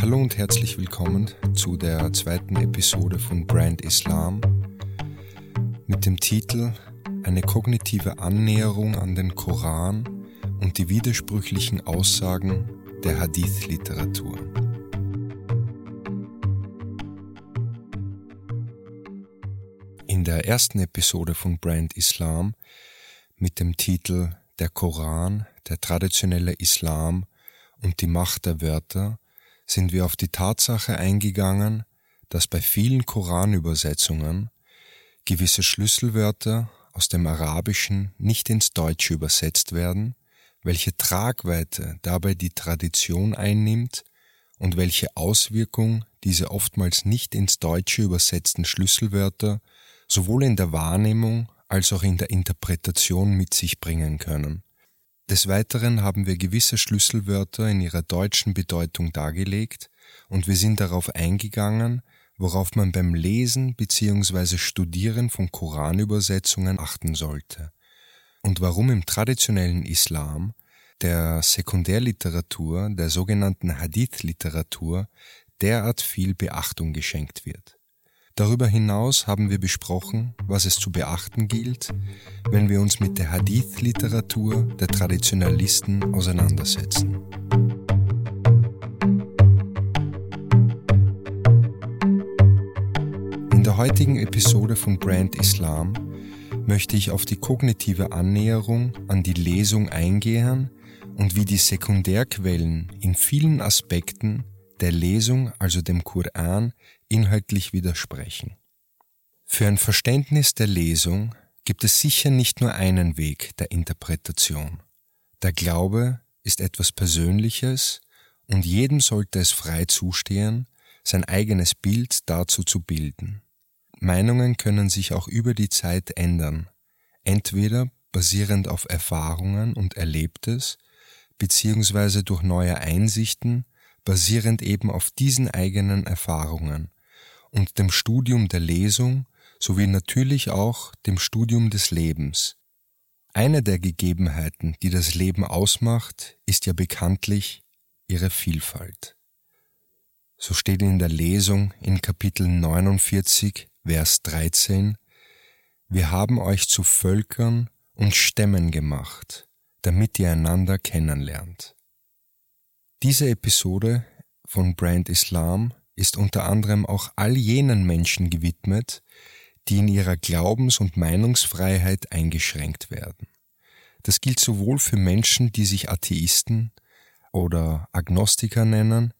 Hallo und herzlich willkommen zu der zweiten Episode von Brand Islam mit dem Titel Eine kognitive Annäherung an den Koran und die widersprüchlichen Aussagen der Hadith-Literatur. In der ersten Episode von Brand Islam mit dem Titel Der Koran, der traditionelle Islam und die Macht der Wörter sind wir auf die Tatsache eingegangen, dass bei vielen Koranübersetzungen gewisse Schlüsselwörter aus dem Arabischen nicht ins Deutsche übersetzt werden, welche Tragweite dabei die Tradition einnimmt und welche Auswirkung diese oftmals nicht ins Deutsche übersetzten Schlüsselwörter sowohl in der Wahrnehmung als auch in der Interpretation mit sich bringen können. Des Weiteren haben wir gewisse Schlüsselwörter in ihrer deutschen Bedeutung dargelegt und wir sind darauf eingegangen, worauf man beim Lesen bzw. Studieren von Koranübersetzungen achten sollte und warum im traditionellen Islam der Sekundärliteratur, der sogenannten Hadith-Literatur, derart viel Beachtung geschenkt wird. Darüber hinaus haben wir besprochen, was es zu beachten gilt, wenn wir uns mit der Hadith-Literatur der Traditionalisten auseinandersetzen. In der heutigen Episode von Brand Islam möchte ich auf die kognitive Annäherung an die Lesung eingehen und wie die Sekundärquellen in vielen Aspekten der Lesung, also dem Koran, inhaltlich widersprechen. Für ein Verständnis der Lesung gibt es sicher nicht nur einen Weg der Interpretation. Der Glaube ist etwas Persönliches und jedem sollte es frei zustehen, sein eigenes Bild dazu zu bilden. Meinungen können sich auch über die Zeit ändern, entweder basierend auf Erfahrungen und Erlebtes, beziehungsweise durch neue Einsichten, basierend eben auf diesen eigenen Erfahrungen und dem Studium der Lesung sowie natürlich auch dem Studium des Lebens. Eine der Gegebenheiten, die das Leben ausmacht, ist ja bekanntlich ihre Vielfalt. So steht in der Lesung in Kapitel 49, Vers 13, Wir haben euch zu Völkern und Stämmen gemacht, damit ihr einander kennenlernt. Diese Episode von Brand Islam ist unter anderem auch all jenen Menschen gewidmet, die in ihrer Glaubens- und Meinungsfreiheit eingeschränkt werden. Das gilt sowohl für Menschen, die sich Atheisten oder Agnostiker nennen,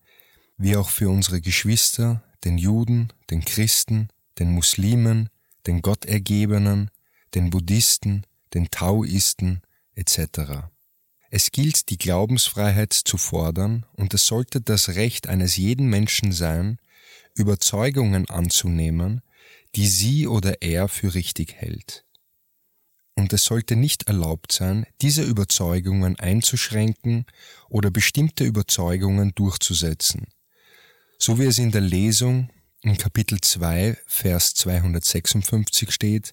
wie auch für unsere Geschwister, den Juden, den Christen, den Muslimen, den Gottergebenen, den Buddhisten, den Taoisten etc. Es gilt, die Glaubensfreiheit zu fordern, und es sollte das Recht eines jeden Menschen sein, Überzeugungen anzunehmen, die sie oder er für richtig hält. Und es sollte nicht erlaubt sein, diese Überzeugungen einzuschränken oder bestimmte Überzeugungen durchzusetzen. So wie es in der Lesung in Kapitel 2, Vers 256 steht,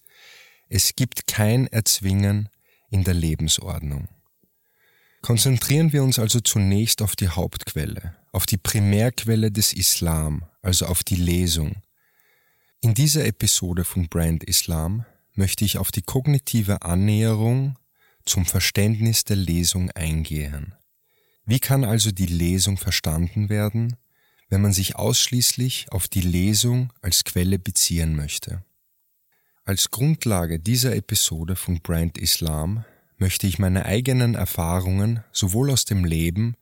es gibt kein Erzwingen in der Lebensordnung. Konzentrieren wir uns also zunächst auf die Hauptquelle, auf die Primärquelle des Islam, also auf die Lesung. In dieser Episode von Brand Islam möchte ich auf die kognitive Annäherung zum Verständnis der Lesung eingehen. Wie kann also die Lesung verstanden werden, wenn man sich ausschließlich auf die Lesung als Quelle beziehen möchte? Als Grundlage dieser Episode von Brand Islam möchte ich meine eigenen Erfahrungen sowohl aus dem Leben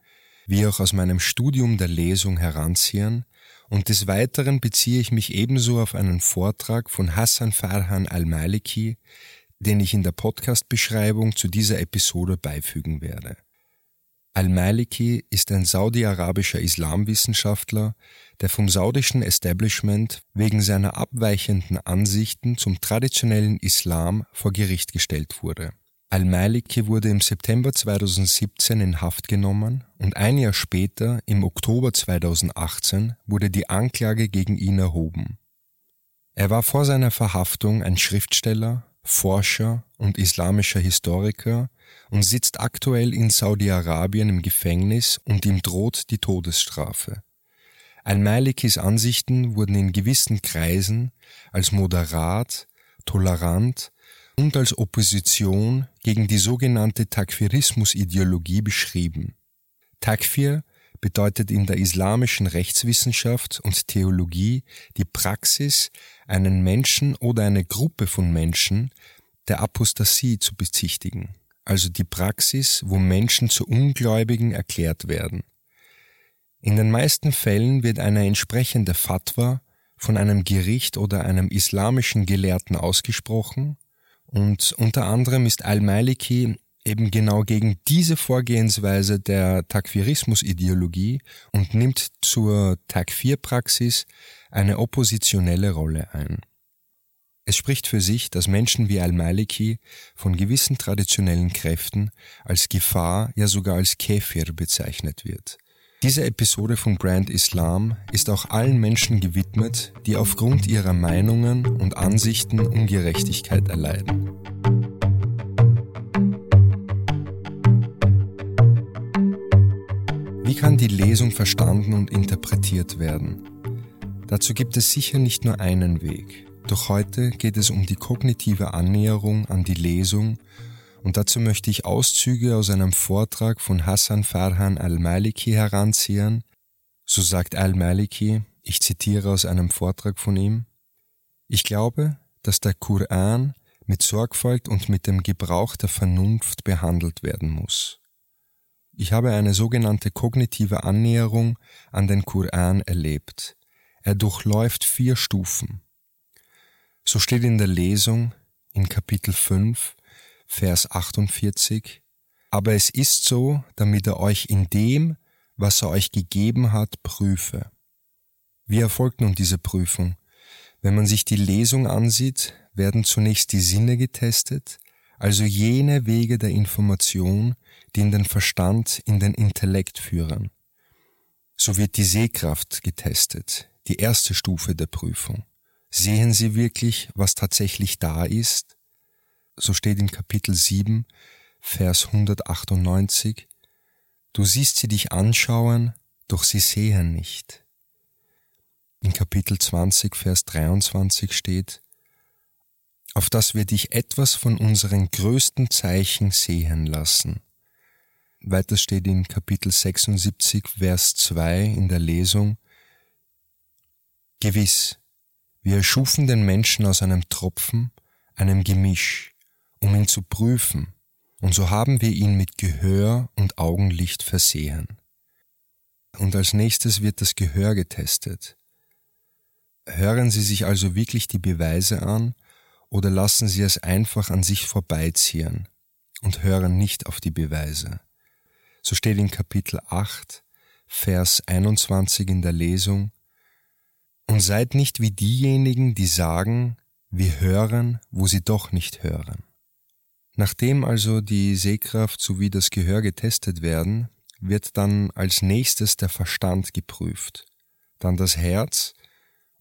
wie auch aus meinem Studium der Lesung heranziehen und des Weiteren beziehe ich mich ebenso auf einen Vortrag von Hassan Farhan al-Maliki, den ich in der Podcast-Beschreibung zu dieser Episode beifügen werde. Al-Maliki ist ein saudi-arabischer Islamwissenschaftler, der vom saudischen Establishment wegen seiner abweichenden Ansichten zum traditionellen Islam vor Gericht gestellt wurde. Al-Maliki wurde im September 2017 in Haft genommen und ein Jahr später, im Oktober 2018, wurde die Anklage gegen ihn erhoben. Er war vor seiner Verhaftung ein Schriftsteller, Forscher und islamischer Historiker und sitzt aktuell in Saudi-Arabien im Gefängnis und ihm droht die Todesstrafe. Al-Malikis Ansichten wurden in gewissen Kreisen als moderat, tolerant und als Opposition gegen die sogenannte Takfirismus-Ideologie beschrieben. Takfir bedeutet in der islamischen Rechtswissenschaft und Theologie die Praxis, einen Menschen oder eine Gruppe von Menschen der Apostasie zu bezichtigen, also die Praxis, wo Menschen zu Ungläubigen erklärt werden. In den meisten Fällen wird eine entsprechende Fatwa von einem Gericht oder einem islamischen Gelehrten ausgesprochen und unter anderem ist Al-Maliki eben genau gegen diese Vorgehensweise der Takfirismus-Ideologie und nimmt zur Takfir-Praxis eine oppositionelle Rolle ein. Es spricht für sich, dass Menschen wie Al-Maliki von gewissen traditionellen Kräften als Gefahr, ja sogar als Käfir bezeichnet wird. Diese Episode von Brand Islam ist auch allen Menschen gewidmet, die aufgrund ihrer Meinungen und Ansichten Ungerechtigkeit erleiden. Wie kann die Lesung verstanden und interpretiert werden? Dazu gibt es sicher nicht nur einen Weg. Doch heute geht es um die kognitive Annäherung an die Lesung und dazu möchte ich Auszüge aus einem Vortrag von Hassan Farhan al-Maliki heranziehen. So sagt al-Maliki, ich zitiere aus einem Vortrag von ihm, ich glaube, dass der Koran mit Sorgfalt und mit dem Gebrauch der Vernunft behandelt werden muss. Ich habe eine sogenannte kognitive Annäherung an den Koran erlebt. Er durchläuft vier Stufen. So steht in der Lesung in Kapitel 5 Vers 48, aber es ist so, damit er euch in dem, was er euch gegeben hat, prüfe. Wie erfolgt nun diese Prüfung? Wenn man sich die Lesung ansieht, werden zunächst die Sinne getestet, also jene Wege der Information, die in den Verstand, in den Intellekt führen. So wird die Sehkraft getestet, die erste Stufe der Prüfung. Sehen Sie wirklich, was tatsächlich da ist? So steht in Kapitel 7, Vers 198, Du siehst sie dich anschauen, doch sie sehen nicht. In Kapitel 20, Vers 23 steht, auf dass wir dich etwas von unseren größten Zeichen sehen lassen. Weiter steht in Kapitel 76, Vers 2 in der Lesung, Gewiss, wir erschufen den Menschen aus einem Tropfen, einem Gemisch, um ihn zu prüfen, und so haben wir ihn mit Gehör und Augenlicht versehen. Und als nächstes wird das Gehör getestet. Hören Sie sich also wirklich die Beweise an oder lassen Sie es einfach an sich vorbeiziehen und hören nicht auf die Beweise. So steht in Kapitel 8, Vers 21 in der Lesung, Und seid nicht wie diejenigen, die sagen, wir hören, wo sie doch nicht hören. Nachdem also die Sehkraft sowie das Gehör getestet werden, wird dann als nächstes der Verstand geprüft, dann das Herz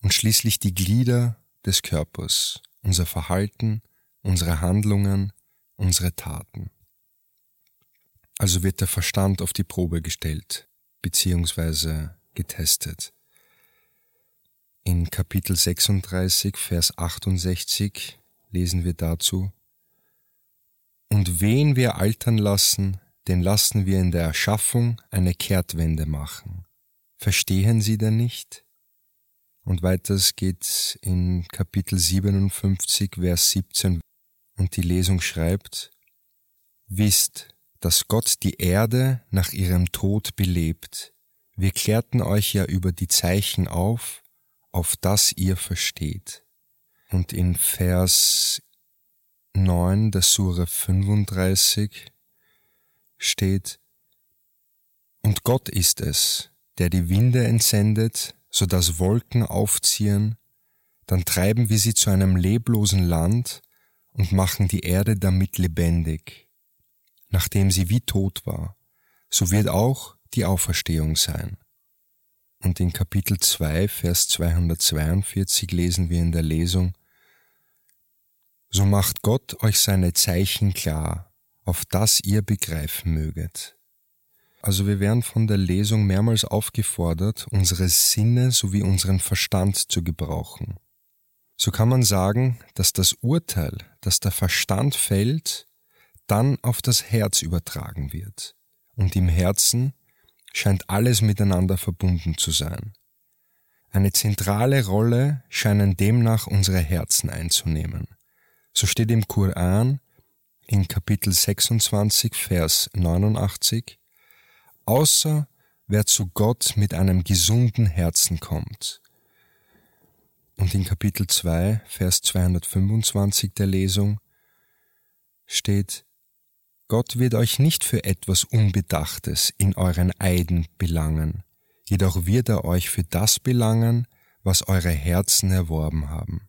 und schließlich die Glieder des Körpers, unser Verhalten, unsere Handlungen, unsere Taten. Also wird der Verstand auf die Probe gestellt bzw. getestet. In Kapitel 36, Vers 68 lesen wir dazu, und wen wir altern lassen, den lassen wir in der Erschaffung eine Kehrtwende machen. Verstehen Sie denn nicht? Und weiters geht's in Kapitel 57, Vers 17 und die Lesung schreibt, Wisst, dass Gott die Erde nach ihrem Tod belebt. Wir klärten euch ja über die Zeichen auf, auf das ihr versteht. Und in Vers 9 der Sure 35 steht, Und Gott ist es, der die Winde entsendet, so dass Wolken aufziehen, dann treiben wir sie zu einem leblosen Land und machen die Erde damit lebendig. Nachdem sie wie tot war, so wird auch die Auferstehung sein. Und in Kapitel 2, Vers 242 lesen wir in der Lesung, so macht Gott euch seine Zeichen klar, auf das ihr begreifen möget. Also wir werden von der Lesung mehrmals aufgefordert, unsere Sinne sowie unseren Verstand zu gebrauchen. So kann man sagen, dass das Urteil, das der Verstand fällt, dann auf das Herz übertragen wird. Und im Herzen scheint alles miteinander verbunden zu sein. Eine zentrale Rolle scheinen demnach unsere Herzen einzunehmen. So steht im Koran in Kapitel 26, Vers 89, außer wer zu Gott mit einem gesunden Herzen kommt. Und in Kapitel 2, Vers 225 der Lesung steht, Gott wird euch nicht für etwas Unbedachtes in euren Eiden belangen, jedoch wird er euch für das belangen, was eure Herzen erworben haben.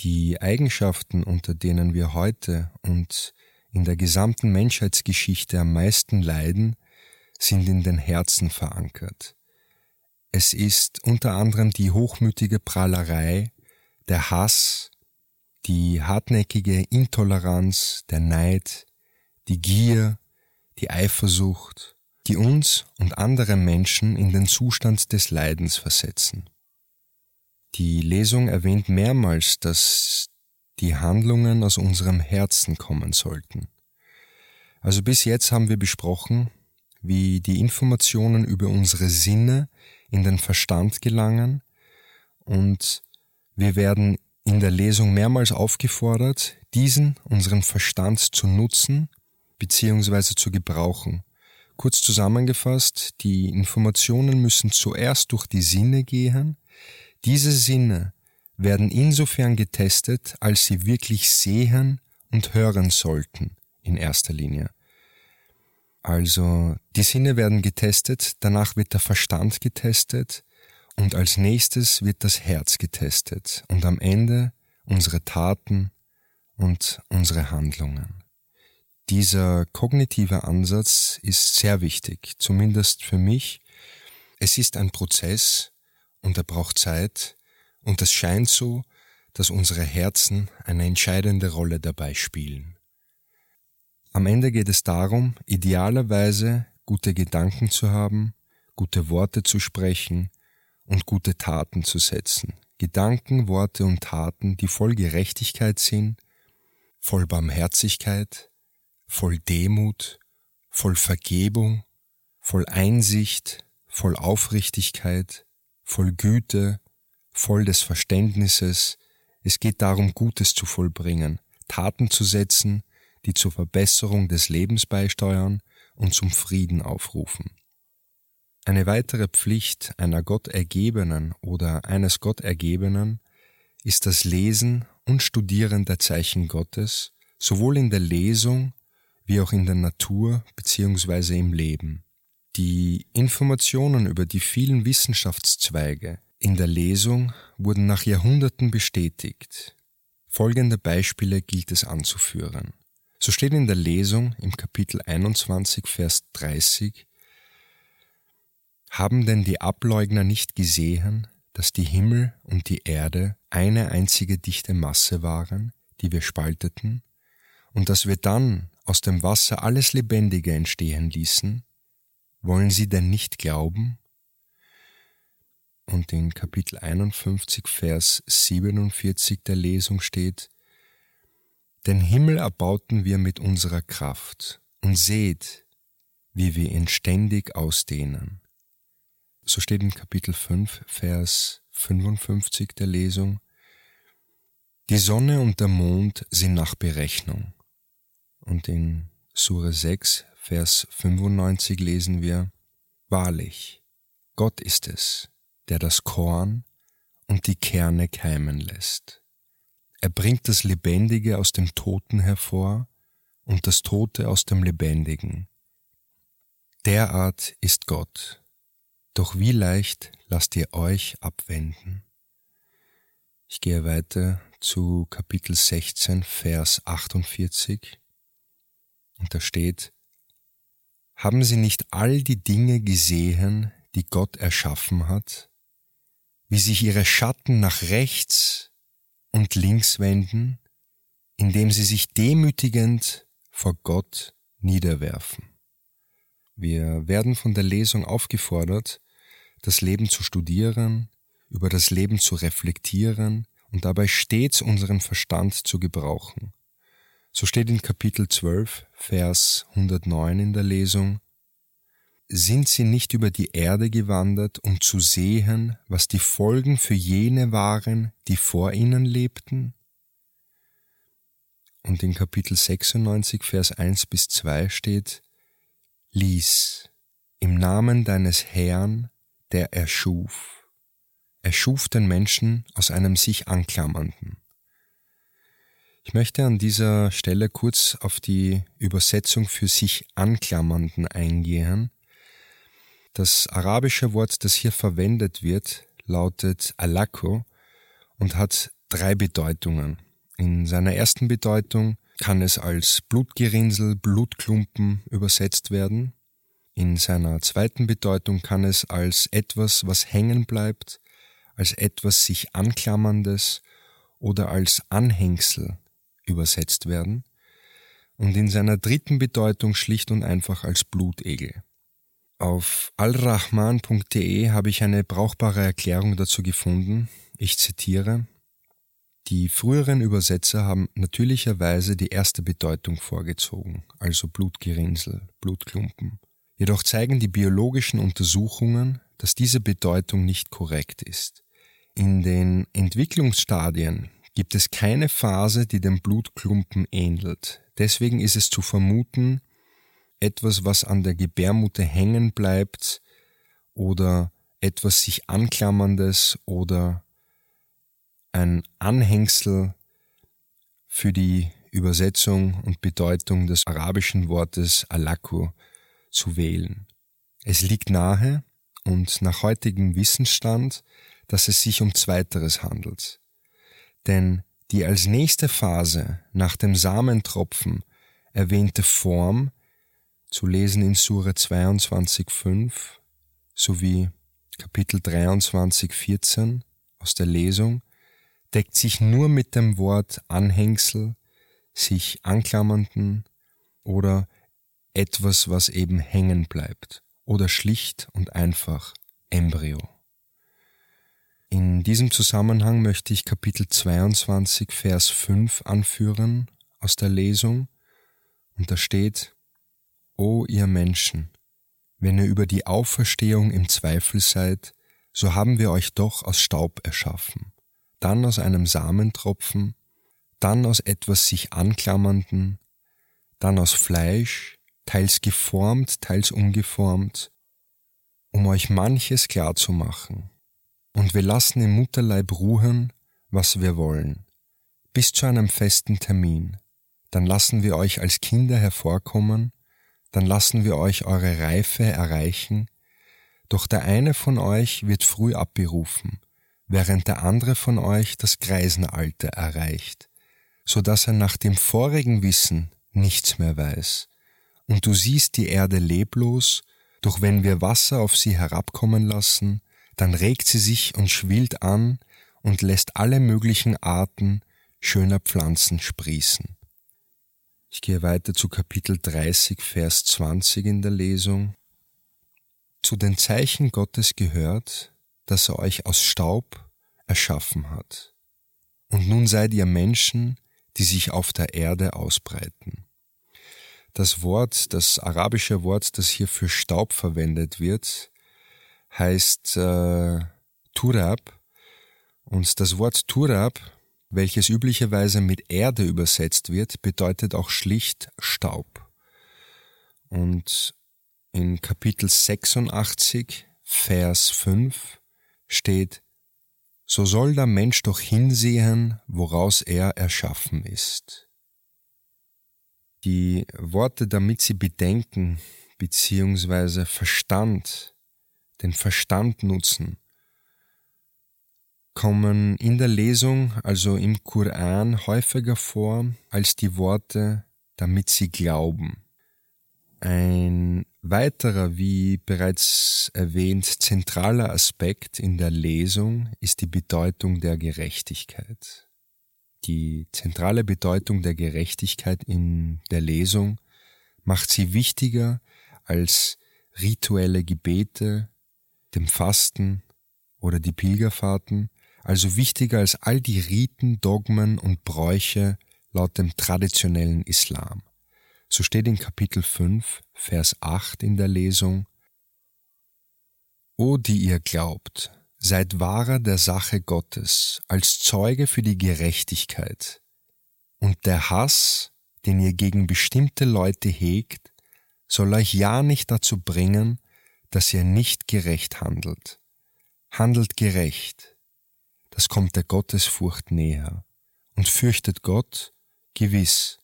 Die Eigenschaften, unter denen wir heute und in der gesamten Menschheitsgeschichte am meisten leiden, sind in den Herzen verankert. Es ist unter anderem die hochmütige Prahlerei, der Hass, die hartnäckige Intoleranz, der Neid, die Gier, die Eifersucht, die uns und andere Menschen in den Zustand des Leidens versetzen. Die Lesung erwähnt mehrmals, dass die Handlungen aus unserem Herzen kommen sollten. Also bis jetzt haben wir besprochen, wie die Informationen über unsere Sinne in den Verstand gelangen und wir werden in der Lesung mehrmals aufgefordert, diesen, unseren Verstand zu nutzen bzw. zu gebrauchen. Kurz zusammengefasst, die Informationen müssen zuerst durch die Sinne gehen. Diese Sinne werden insofern getestet, als sie wirklich sehen und hören sollten in erster Linie. Also die Sinne werden getestet, danach wird der Verstand getestet und als nächstes wird das Herz getestet und am Ende unsere Taten und unsere Handlungen. Dieser kognitive Ansatz ist sehr wichtig, zumindest für mich. Es ist ein Prozess und er braucht Zeit und es scheint so, dass unsere Herzen eine entscheidende Rolle dabei spielen. Am Ende geht es darum, idealerweise gute Gedanken zu haben, gute Worte zu sprechen und gute Taten zu setzen. Gedanken, Worte und Taten, die voll Gerechtigkeit sind, voll Barmherzigkeit, voll Demut, voll Vergebung, voll Einsicht, voll Aufrichtigkeit, voll Güte, voll des Verständnisses. Es geht darum, Gutes zu vollbringen, Taten zu setzen, die zur Verbesserung des Lebens beisteuern und zum Frieden aufrufen. Eine weitere Pflicht einer Gottergebenen oder eines Gottergebenen ist das Lesen und Studieren der Zeichen Gottes, sowohl in der Lesung wie auch in der Natur bzw. im Leben. Die Informationen über die vielen Wissenschaftszweige in der Lesung wurden nach Jahrhunderten bestätigt. Folgende Beispiele gilt es anzuführen. So steht in der Lesung im Kapitel 21, Vers 30, Haben denn die Ableugner nicht gesehen, dass die Himmel und die Erde eine einzige dichte Masse waren, die wir spalteten, und dass wir dann aus dem Wasser alles Lebendige entstehen ließen? Wollen sie denn nicht glauben? Und in Kapitel 51, Vers 47 der Lesung steht, den Himmel erbauten wir mit unserer Kraft und seht, wie wir ihn ständig ausdehnen. So steht in Kapitel 5, Vers 55 der Lesung, Die Sonne und der Mond sind nach Berechnung. Und in Sure 6, Vers 95 lesen wir, Wahrlich, Gott ist es, der das Korn und die Kerne keimen lässt. Er bringt das Lebendige aus dem Toten hervor und das Tote aus dem Lebendigen. Derart ist Gott. Doch wie leicht lasst ihr euch abwenden. Ich gehe weiter zu Kapitel 16, Vers 48. Und da steht, haben sie nicht all die Dinge gesehen, die Gott erschaffen hat, wie sich ihre Schatten nach rechts und links wenden, indem sie sich demütigend vor Gott niederwerfen. Wir werden von der Lesung aufgefordert, das Leben zu studieren, über das Leben zu reflektieren und dabei stets unseren Verstand zu gebrauchen. So steht in Kapitel 12, Vers 109 in der Lesung, Sind sie nicht über die Erde gewandert, um zu sehen, was die Folgen für jene waren, die vor ihnen lebten? Und in Kapitel 96, Vers 1 bis 2 steht, Lies im Namen deines Herrn, der erschuf. Er schuf den Menschen aus einem sich Anklammernden. Ich möchte an dieser Stelle kurz auf die Übersetzung für sich Anklammernden eingehen. Das arabische Wort, das hier verwendet wird, lautet alako und hat drei Bedeutungen. In seiner ersten Bedeutung kann es als Blutgerinnsel, Blutklumpen übersetzt werden. In seiner zweiten Bedeutung kann es als etwas, was hängen bleibt, als etwas sich anklammerndes oder als Anhängsel übersetzt werden und in seiner dritten Bedeutung schlicht und einfach als Blutegel. Auf alrahman.de habe ich eine brauchbare Erklärung dazu gefunden. Ich zitiere Die früheren Übersetzer haben natürlicherweise die erste Bedeutung vorgezogen, also Blutgerinnsel, Blutklumpen. Jedoch zeigen die biologischen Untersuchungen, dass diese Bedeutung nicht korrekt ist. In den Entwicklungsstadien gibt es keine Phase, die dem Blutklumpen ähnelt. Deswegen ist es zu vermuten, etwas, was an der Gebärmutter hängen bleibt oder etwas sich anklammerndes oder ein Anhängsel für die Übersetzung und Bedeutung des arabischen Wortes Alaku zu wählen. Es liegt nahe und nach heutigem Wissensstand, dass es sich um Zweiteres handelt. Denn die als nächste Phase nach dem Samentropfen erwähnte Form, zu lesen in Sure 22,5 sowie Kapitel 23,14 aus der Lesung, deckt sich nur mit dem Wort Anhängsel, sich anklammernden oder etwas, was eben hängen bleibt oder schlicht und einfach Embryo. In diesem Zusammenhang möchte ich Kapitel 22, Vers 5 anführen aus der Lesung, und da steht, O ihr Menschen, wenn ihr über die Auferstehung im Zweifel seid, so haben wir euch doch aus Staub erschaffen, dann aus einem Samentropfen, dann aus etwas sich anklammernden, dann aus Fleisch, teils geformt, teils ungeformt, um euch manches klar zu machen und wir lassen im Mutterleib ruhen, was wir wollen, bis zu einem festen Termin. Dann lassen wir euch als Kinder hervorkommen, dann lassen wir euch eure Reife erreichen, doch der eine von euch wird früh abberufen, während der andere von euch das Greisenalter erreicht, so dass er nach dem vorigen Wissen nichts mehr weiß. Und du siehst die Erde leblos, doch wenn wir Wasser auf sie herabkommen lassen, dann regt sie sich und schwillt an und lässt alle möglichen Arten schöner Pflanzen sprießen. Ich gehe weiter zu Kapitel 30, Vers 20 in der Lesung. Zu den Zeichen Gottes gehört, dass er euch aus Staub erschaffen hat. Und nun seid ihr Menschen, die sich auf der Erde ausbreiten. Das Wort, das arabische Wort, das hier für Staub verwendet wird, heißt äh, Turab. Und das Wort Turab, welches üblicherweise mit Erde übersetzt wird, bedeutet auch schlicht Staub. Und in Kapitel 86, Vers 5 steht, so soll der Mensch doch hinsehen, woraus er erschaffen ist. Die Worte, damit sie bedenken beziehungsweise Verstand den Verstand nutzen, kommen in der Lesung, also im Koran, häufiger vor als die Worte, damit sie glauben. Ein weiterer, wie bereits erwähnt, zentraler Aspekt in der Lesung ist die Bedeutung der Gerechtigkeit. Die zentrale Bedeutung der Gerechtigkeit in der Lesung macht sie wichtiger als rituelle Gebete, dem Fasten oder die Pilgerfahrten, also wichtiger als all die Riten, Dogmen und Bräuche laut dem traditionellen Islam. So steht in Kapitel 5, Vers 8 in der Lesung, O die ihr glaubt, seid wahrer der Sache Gottes als Zeuge für die Gerechtigkeit. Und der Hass, den ihr gegen bestimmte Leute hegt, soll euch ja nicht dazu bringen, dass ihr nicht gerecht handelt. Handelt gerecht. Das kommt der Gottesfurcht näher. Und fürchtet Gott, gewiss,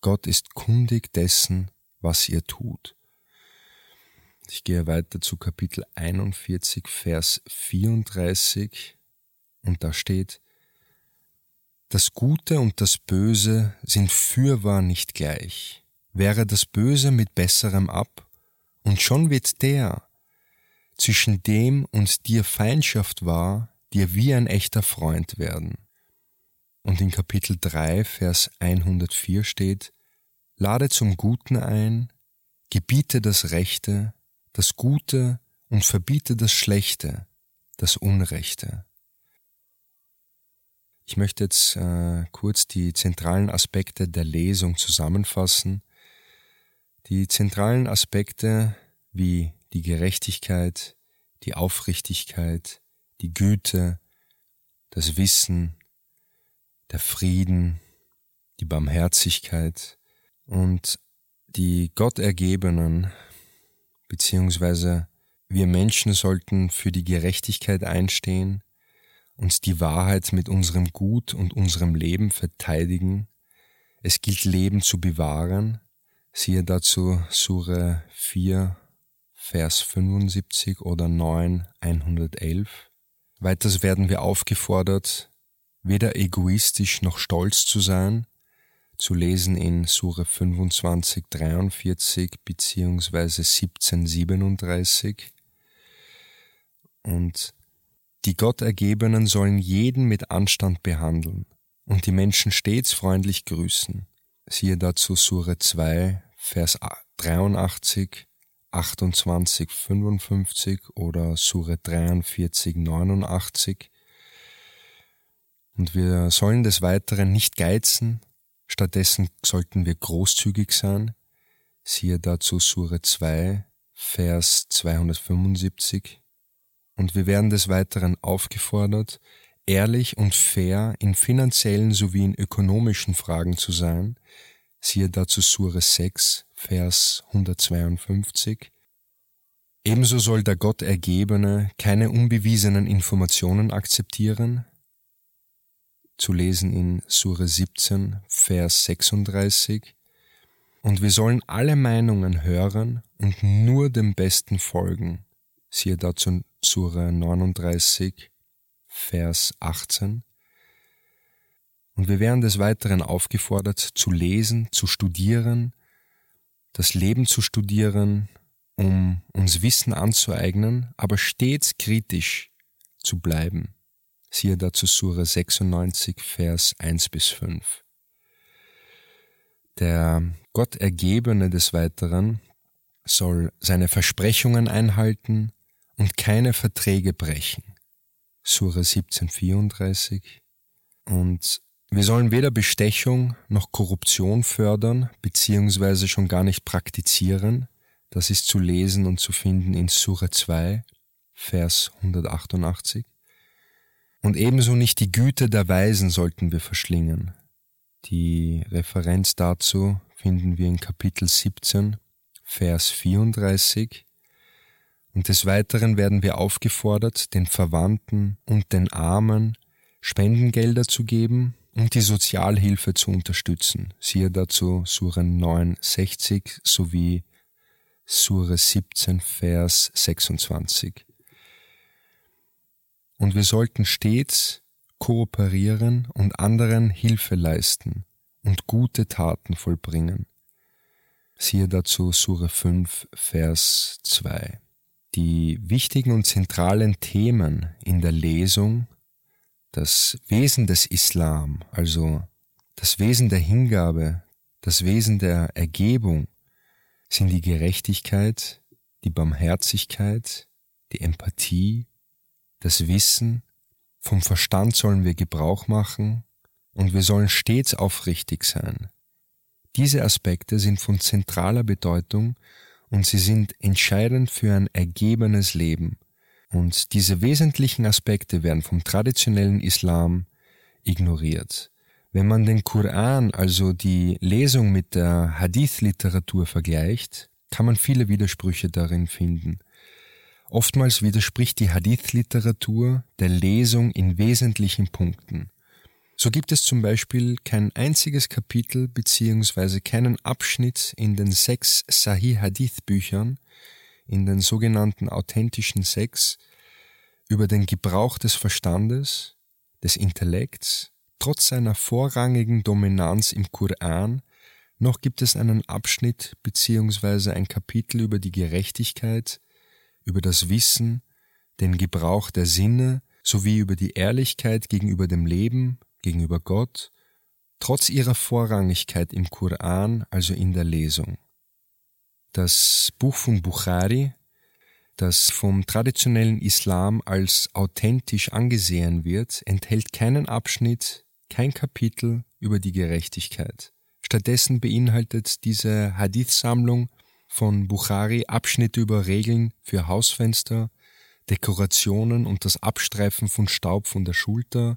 Gott ist kundig dessen, was ihr tut. Ich gehe weiter zu Kapitel 41, Vers 34 und da steht, Das Gute und das Böse sind fürwahr nicht gleich. Wäre das Böse mit Besserem ab, und schon wird der, zwischen dem und dir Feindschaft war, dir wie ein echter Freund werden. Und in Kapitel 3, Vers 104 steht, Lade zum Guten ein, gebiete das Rechte, das Gute und verbiete das Schlechte, das Unrechte. Ich möchte jetzt äh, kurz die zentralen Aspekte der Lesung zusammenfassen. Die zentralen Aspekte wie die Gerechtigkeit, die Aufrichtigkeit, die Güte, das Wissen, der Frieden, die Barmherzigkeit und die Gottergebenen beziehungsweise wir Menschen sollten für die Gerechtigkeit einstehen, uns die Wahrheit mit unserem Gut und unserem Leben verteidigen. Es gilt Leben zu bewahren. Siehe dazu Sure 4, Vers 75 oder 9, 111. Weiters werden wir aufgefordert, weder egoistisch noch stolz zu sein, zu lesen in Sure 25, 43 beziehungsweise 17, 37. Und die Gottergebenen sollen jeden mit Anstand behandeln und die Menschen stets freundlich grüßen. Siehe dazu Sure 2, Vers 83, 28, 55 oder Sure 43, 89. Und wir sollen des Weiteren nicht geizen, Stattdessen sollten wir großzügig sein. Siehe dazu Sure 2, Vers 275. Und wir werden des Weiteren aufgefordert, ehrlich und fair in finanziellen sowie in ökonomischen Fragen zu sein. Siehe dazu Sure 6, Vers 152. Ebenso soll der Gott Ergebene keine unbewiesenen Informationen akzeptieren, zu lesen in Sure 17, Vers 36. Und wir sollen alle Meinungen hören und nur dem Besten folgen. Siehe dazu Sure 39, Vers 18. Und wir werden des Weiteren aufgefordert, zu lesen, zu studieren, das Leben zu studieren, um uns Wissen anzueignen, aber stets kritisch zu bleiben. Siehe dazu Sura 96, Vers 1 bis 5. Der Gottergebene des Weiteren soll seine Versprechungen einhalten und keine Verträge brechen. Sura 1734. Und wir sollen weder Bestechung noch Korruption fördern, beziehungsweise schon gar nicht praktizieren. Das ist zu lesen und zu finden in Sura 2, Vers 188. Und ebenso nicht die Güte der Weisen sollten wir verschlingen. Die Referenz dazu finden wir in Kapitel 17, Vers 34. Und des Weiteren werden wir aufgefordert, den Verwandten und den Armen Spendengelder zu geben und die Sozialhilfe zu unterstützen. Siehe dazu Sure 9, 60 sowie Sure 17, Vers 26 und wir sollten stets kooperieren und anderen Hilfe leisten und gute Taten vollbringen. Siehe dazu Sure 5, Vers 2. Die wichtigen und zentralen Themen in der Lesung, das Wesen des Islam, also das Wesen der Hingabe, das Wesen der Ergebung, sind die Gerechtigkeit, die Barmherzigkeit, die Empathie, das Wissen, vom Verstand sollen wir Gebrauch machen und wir sollen stets aufrichtig sein. Diese Aspekte sind von zentraler Bedeutung und sie sind entscheidend für ein ergebenes Leben. Und diese wesentlichen Aspekte werden vom traditionellen Islam ignoriert. Wenn man den Koran, also die Lesung mit der Hadith-Literatur vergleicht, kann man viele Widersprüche darin finden. Oftmals widerspricht die Hadith-Literatur der Lesung in wesentlichen Punkten. So gibt es zum Beispiel kein einziges Kapitel bzw. keinen Abschnitt in den sechs Sahih Hadith Büchern, in den sogenannten authentischen sechs, über den Gebrauch des Verstandes, des Intellekts, trotz seiner vorrangigen Dominanz im Koran, noch gibt es einen Abschnitt bzw. ein Kapitel über die Gerechtigkeit, über das Wissen, den Gebrauch der Sinne sowie über die Ehrlichkeit gegenüber dem Leben, gegenüber Gott, trotz ihrer Vorrangigkeit im Koran, also in der Lesung. Das Buch von Bukhari, das vom traditionellen Islam als authentisch angesehen wird, enthält keinen Abschnitt, kein Kapitel über die Gerechtigkeit. Stattdessen beinhaltet diese Hadith-Sammlung von Bukhari Abschnitte über Regeln für Hausfenster, Dekorationen und das Abstreifen von Staub von der Schulter,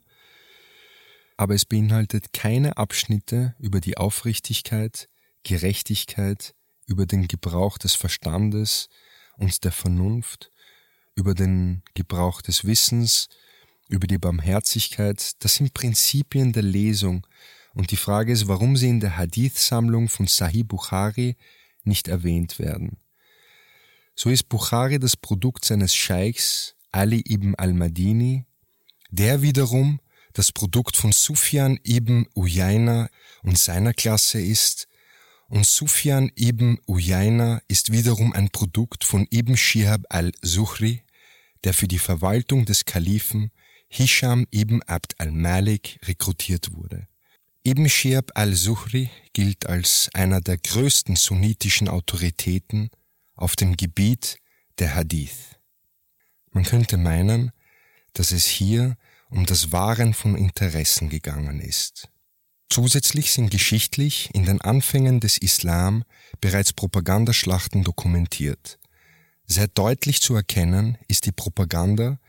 aber es beinhaltet keine Abschnitte über die Aufrichtigkeit, Gerechtigkeit, über den Gebrauch des Verstandes und der Vernunft, über den Gebrauch des Wissens, über die Barmherzigkeit, das sind Prinzipien der Lesung, und die Frage ist, warum sie in der Hadith-Sammlung von Sahih Bukhari nicht erwähnt werden. So ist Bukhari das Produkt seines Scheichs Ali ibn al-Madini, der wiederum das Produkt von Sufyan ibn Uyayna und seiner Klasse ist, und Sufyan ibn Uyayna ist wiederum ein Produkt von Ibn Shihab al-Zuhri, der für die Verwaltung des Kalifen Hisham ibn Abd al-Malik rekrutiert wurde. Ibn Shihab al-Zuhri gilt als einer der größten sunnitischen Autoritäten auf dem Gebiet der Hadith. Man könnte meinen, dass es hier um das Wahren von Interessen gegangen ist. Zusätzlich sind geschichtlich in den Anfängen des Islam bereits Propagandaschlachten dokumentiert. Sehr deutlich zu erkennen ist die Propaganda,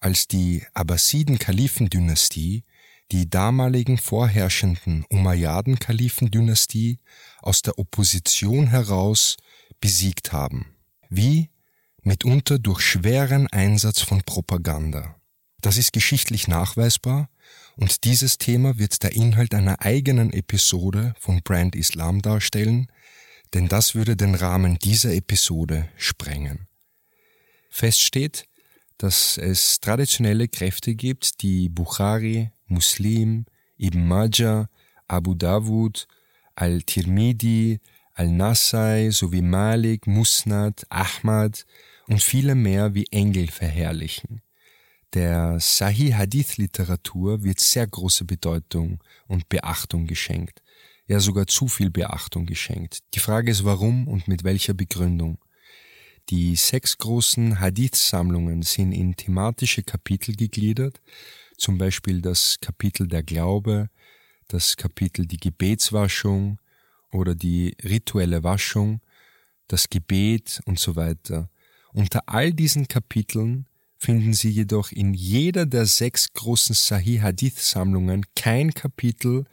als die Abbasiden-Kalifendynastie die damaligen vorherrschenden Umayyaden-Kalifendynastie aus der Opposition heraus besiegt haben. Wie? Mitunter durch schweren Einsatz von Propaganda. Das ist geschichtlich nachweisbar und dieses Thema wird der Inhalt einer eigenen Episode von Brand Islam darstellen, denn das würde den Rahmen dieser Episode sprengen. Fest steht, dass es traditionelle Kräfte gibt, die Bukhari, Muslim, Ibn Majah, Abu Dawud, Al-Tirmidhi, Al-Nasai sowie Malik, Musnad, Ahmad und viele mehr wie Engel verherrlichen. Der Sahih Hadith Literatur wird sehr große Bedeutung und Beachtung geschenkt, ja sogar zu viel Beachtung geschenkt. Die Frage ist warum und mit welcher Begründung. Die sechs großen Hadith-Sammlungen sind in thematische Kapitel gegliedert, zum Beispiel das Kapitel der Glaube, das Kapitel die Gebetswaschung oder die rituelle Waschung, das Gebet und so weiter. Unter all diesen Kapiteln finden Sie jedoch in jeder der sechs großen Sahih Hadith Sammlungen kein Kapitel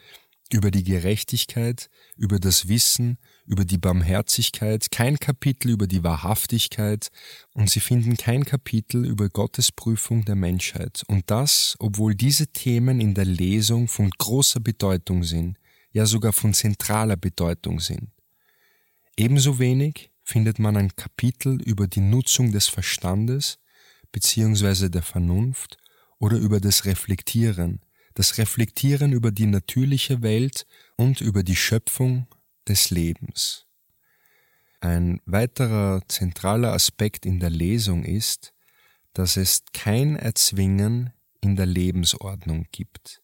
über die Gerechtigkeit, über das Wissen, über die Barmherzigkeit, kein Kapitel über die Wahrhaftigkeit und sie finden kein Kapitel über Gottes Prüfung der Menschheit. Und das, obwohl diese Themen in der Lesung von großer Bedeutung sind, ja sogar von zentraler Bedeutung sind. Ebenso wenig findet man ein Kapitel über die Nutzung des Verstandes bzw. der Vernunft oder über das Reflektieren, das Reflektieren über die natürliche Welt und über die Schöpfung des Lebens. Ein weiterer zentraler Aspekt in der Lesung ist, dass es kein Erzwingen in der Lebensordnung gibt.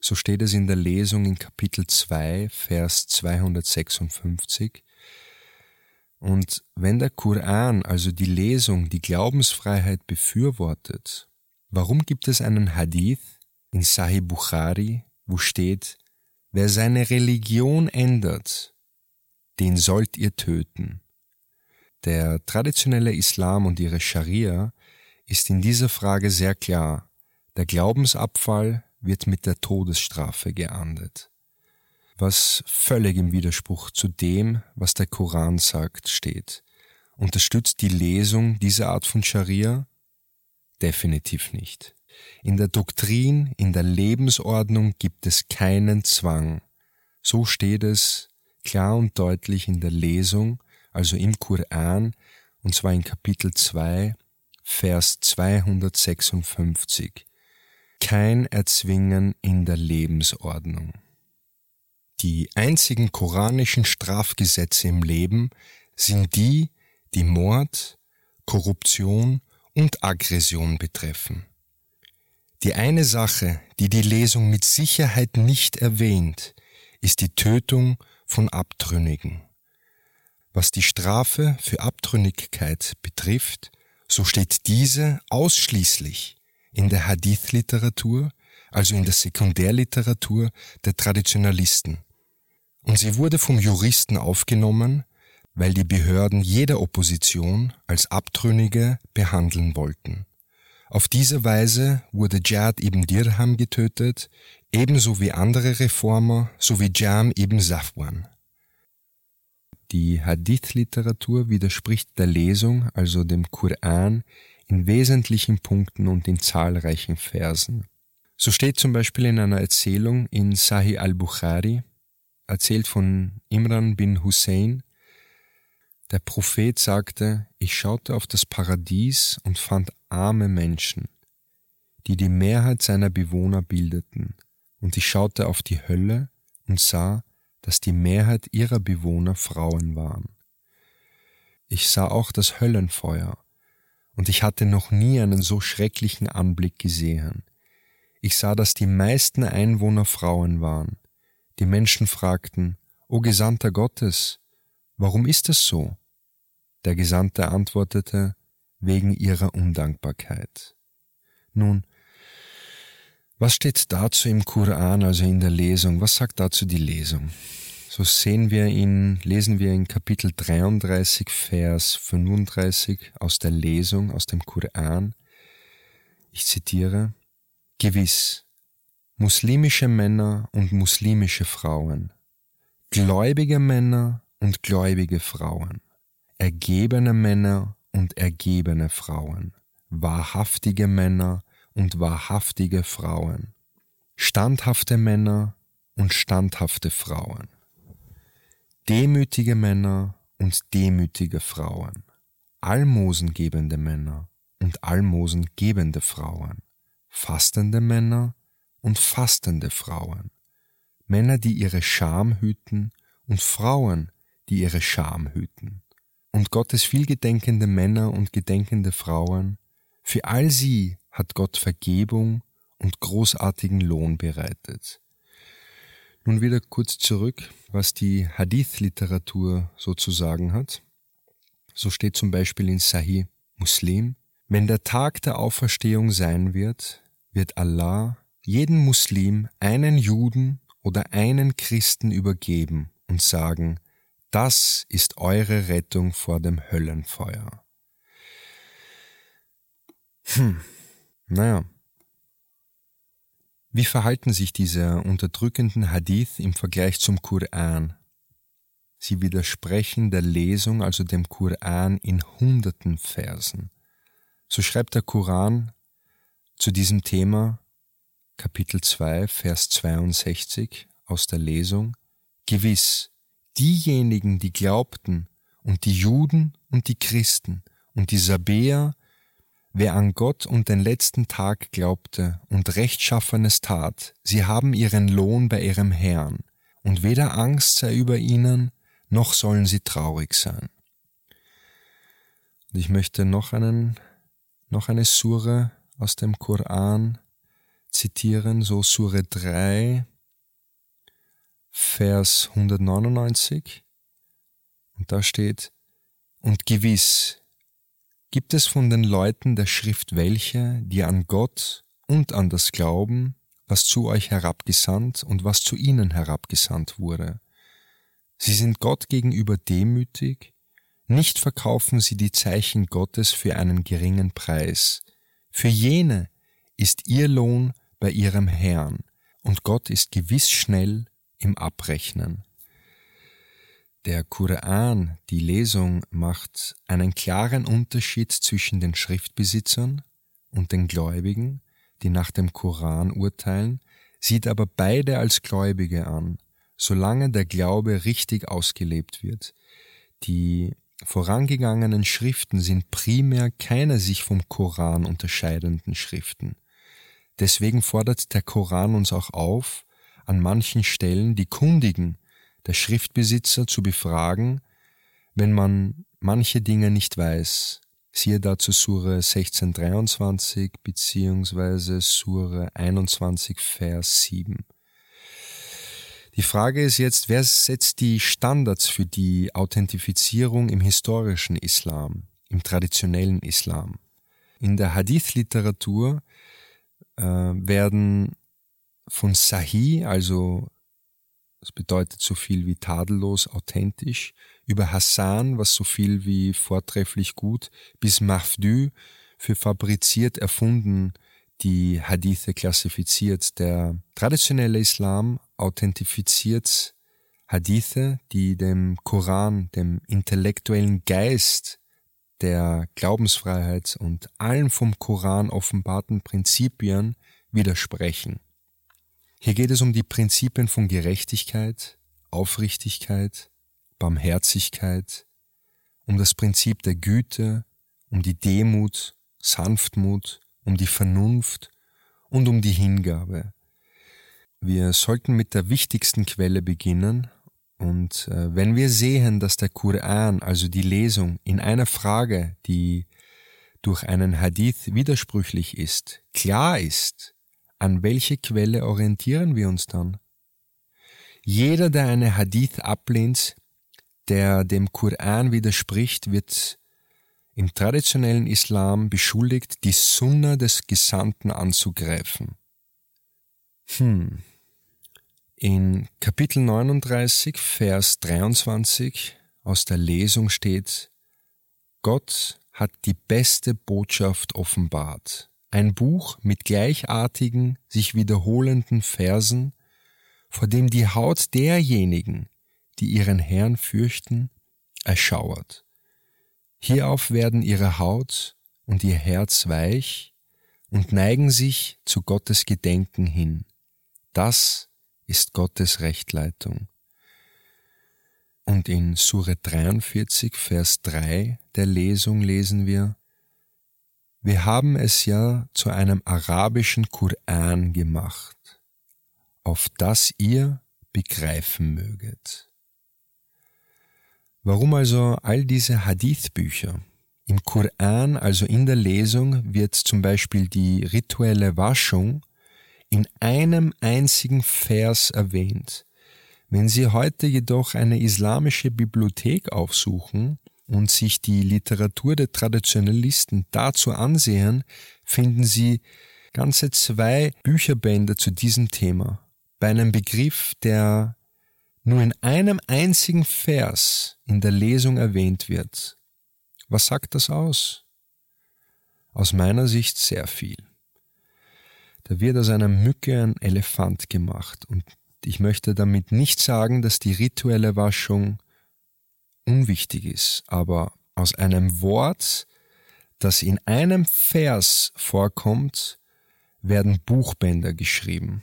So steht es in der Lesung in Kapitel 2, Vers 256. Und wenn der Koran, also die Lesung, die Glaubensfreiheit befürwortet, warum gibt es einen Hadith in Sahih Bukhari, wo steht, wer seine Religion ändert, den sollt ihr töten. Der traditionelle Islam und ihre Scharia ist in dieser Frage sehr klar. Der Glaubensabfall wird mit der Todesstrafe geahndet. Was völlig im Widerspruch zu dem, was der Koran sagt, steht. Unterstützt die Lesung diese Art von Scharia? Definitiv nicht. In der Doktrin, in der Lebensordnung gibt es keinen Zwang. So steht es klar und deutlich in der Lesung, also im Koran, und zwar in Kapitel 2, Vers 256. Kein Erzwingen in der Lebensordnung. Die einzigen koranischen Strafgesetze im Leben sind die, die Mord, Korruption und Aggression betreffen. Die eine Sache, die die Lesung mit Sicherheit nicht erwähnt, ist die Tötung von Abtrünnigen. Was die Strafe für Abtrünnigkeit betrifft, so steht diese ausschließlich in der Hadith-Literatur, also in der Sekundärliteratur der Traditionalisten. Und sie wurde vom Juristen aufgenommen, weil die Behörden jede Opposition als Abtrünnige behandeln wollten. Auf diese Weise wurde Jad ibn Dirham getötet, ebenso wie andere Reformer sowie Jam ibn Safwan. Die Hadith-Literatur widerspricht der Lesung, also dem Koran, in wesentlichen Punkten und in zahlreichen Versen. So steht zum Beispiel in einer Erzählung in Sahih al-Bukhari, erzählt von Imran bin Hussein, der Prophet sagte, ich schaute auf das Paradies und fand arme Menschen, die die Mehrheit seiner Bewohner bildeten, und ich schaute auf die Hölle und sah, dass die Mehrheit ihrer Bewohner Frauen waren. Ich sah auch das Höllenfeuer, und ich hatte noch nie einen so schrecklichen Anblick gesehen. Ich sah, dass die meisten Einwohner Frauen waren. Die Menschen fragten, O Gesandter Gottes, warum ist es so? Der Gesandte antwortete, wegen ihrer Undankbarkeit. Nun, was steht dazu im Koran, also in der Lesung? Was sagt dazu die Lesung? So sehen wir in, lesen wir in Kapitel 33, Vers 35 aus der Lesung, aus dem Koran. Ich zitiere, Gewiss, muslimische Männer und muslimische Frauen, gläubige Männer und gläubige Frauen, ergebene Männer und ergebene Frauen, wahrhaftige Männer und wahrhaftige Frauen, standhafte Männer und standhafte Frauen, demütige Männer und demütige Frauen, almosengebende Männer und almosengebende Frauen, fastende Männer und fastende Frauen, Männer, die ihre Scham hüten und Frauen, die ihre Scham hüten, und Gottes vielgedenkende Männer und gedenkende Frauen, für all sie hat Gott Vergebung und großartigen Lohn bereitet. Nun wieder kurz zurück, was die Hadith-Literatur sozusagen hat. So steht zum Beispiel in Sahih Muslim, wenn der Tag der Auferstehung sein wird, wird Allah jeden Muslim einen Juden oder einen Christen übergeben und sagen, das ist eure Rettung vor dem Höllenfeuer. Hm, naja. Wie verhalten sich diese unterdrückenden Hadith im Vergleich zum Koran? Sie widersprechen der Lesung, also dem Koran, in hunderten Versen. So schreibt der Koran zu diesem Thema, Kapitel 2, Vers 62 aus der Lesung, Gewiss, diejenigen, die glaubten, und die Juden und die Christen und die Sabäer Wer an Gott und den letzten Tag glaubte und Rechtschaffenes tat, sie haben ihren Lohn bei ihrem Herrn, und weder Angst sei über ihnen, noch sollen sie traurig sein. Und ich möchte noch einen, noch eine Sure aus dem Koran zitieren, so Sure 3, Vers 199. Und da steht, Und gewiss gibt es von den Leuten der Schrift welche, die an Gott und an das Glauben, was zu euch herabgesandt und was zu ihnen herabgesandt wurde. Sie sind Gott gegenüber demütig, nicht verkaufen sie die Zeichen Gottes für einen geringen Preis. Für jene ist ihr Lohn bei ihrem Herrn, und Gott ist gewiss schnell im Abrechnen. Der Koran, die Lesung, macht einen klaren Unterschied zwischen den Schriftbesitzern und den Gläubigen, die nach dem Koran urteilen, sieht aber beide als Gläubige an, solange der Glaube richtig ausgelebt wird. Die vorangegangenen Schriften sind primär keine sich vom Koran unterscheidenden Schriften. Deswegen fordert der Koran uns auch auf, an manchen Stellen die Kundigen der Schriftbesitzer zu befragen, wenn man manche Dinge nicht weiß. Siehe dazu Sure 1623 beziehungsweise Sure 21 Vers 7. Die Frage ist jetzt, wer setzt die Standards für die Authentifizierung im historischen Islam, im traditionellen Islam? In der Hadith-Literatur äh, werden von Sahih, also das bedeutet so viel wie tadellos, authentisch, über Hassan, was so viel wie vortrefflich gut, bis Mafdü für fabriziert erfunden die Hadithe klassifiziert. Der traditionelle Islam authentifiziert Hadithe, die dem Koran, dem intellektuellen Geist der Glaubensfreiheit und allen vom Koran offenbarten Prinzipien widersprechen. Hier geht es um die Prinzipien von Gerechtigkeit, Aufrichtigkeit, Barmherzigkeit, um das Prinzip der Güte, um die Demut, Sanftmut, um die Vernunft und um die Hingabe. Wir sollten mit der wichtigsten Quelle beginnen und äh, wenn wir sehen, dass der Koran, also die Lesung, in einer Frage, die durch einen Hadith widersprüchlich ist, klar ist, an welche Quelle orientieren wir uns dann? Jeder, der eine Hadith ablehnt, der dem Koran widerspricht, wird im traditionellen Islam beschuldigt, die Sunna des Gesandten anzugreifen. Hm. In Kapitel 39, Vers 23 aus der Lesung steht, Gott hat die beste Botschaft offenbart ein Buch mit gleichartigen, sich wiederholenden Versen, vor dem die Haut derjenigen, die ihren Herrn fürchten, erschauert. Hierauf werden ihre Haut und ihr Herz weich und neigen sich zu Gottes Gedenken hin. Das ist Gottes Rechtleitung. Und in Sure 43, Vers 3 der Lesung lesen wir, wir haben es ja zu einem arabischen Koran gemacht, auf das ihr begreifen möget. Warum also all diese Hadith-Bücher? Im Koran, also in der Lesung, wird zum Beispiel die rituelle Waschung in einem einzigen Vers erwähnt. Wenn Sie heute jedoch eine islamische Bibliothek aufsuchen, und sich die Literatur der Traditionalisten dazu ansehen, finden Sie ganze zwei Bücherbände zu diesem Thema. Bei einem Begriff, der nur in einem einzigen Vers in der Lesung erwähnt wird. Was sagt das aus? Aus meiner Sicht sehr viel. Da wird aus einer Mücke ein Elefant gemacht und ich möchte damit nicht sagen, dass die rituelle Waschung unwichtig ist, aber aus einem Wort, das in einem Vers vorkommt, werden Buchbänder geschrieben.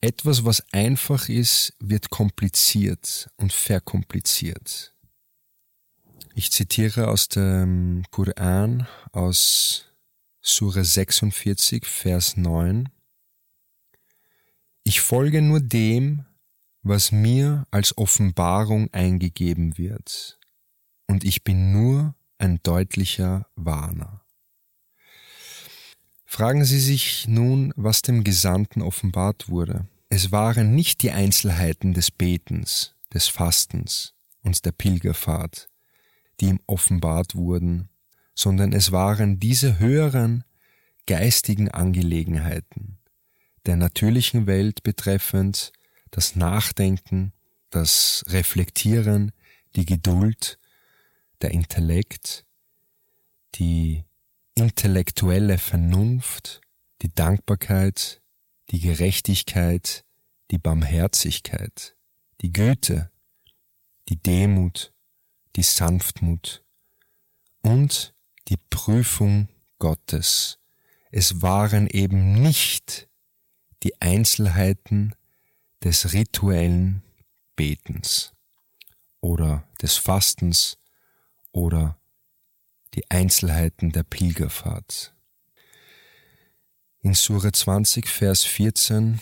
Etwas, was einfach ist, wird kompliziert und verkompliziert. Ich zitiere aus dem Koran aus Sure 46, Vers 9. Ich folge nur dem, was mir als Offenbarung eingegeben wird, und ich bin nur ein deutlicher Warner. Fragen Sie sich nun, was dem Gesandten offenbart wurde. Es waren nicht die Einzelheiten des Betens, des Fastens und der Pilgerfahrt, die ihm offenbart wurden, sondern es waren diese höheren geistigen Angelegenheiten der natürlichen Welt betreffend, das Nachdenken, das Reflektieren, die Geduld, der Intellekt, die intellektuelle Vernunft, die Dankbarkeit, die Gerechtigkeit, die Barmherzigkeit, die Güte, die Demut, die Sanftmut und die Prüfung Gottes. Es waren eben nicht die Einzelheiten des rituellen Betens oder des Fastens oder die Einzelheiten der Pilgerfahrt. In Sura 20, Vers 14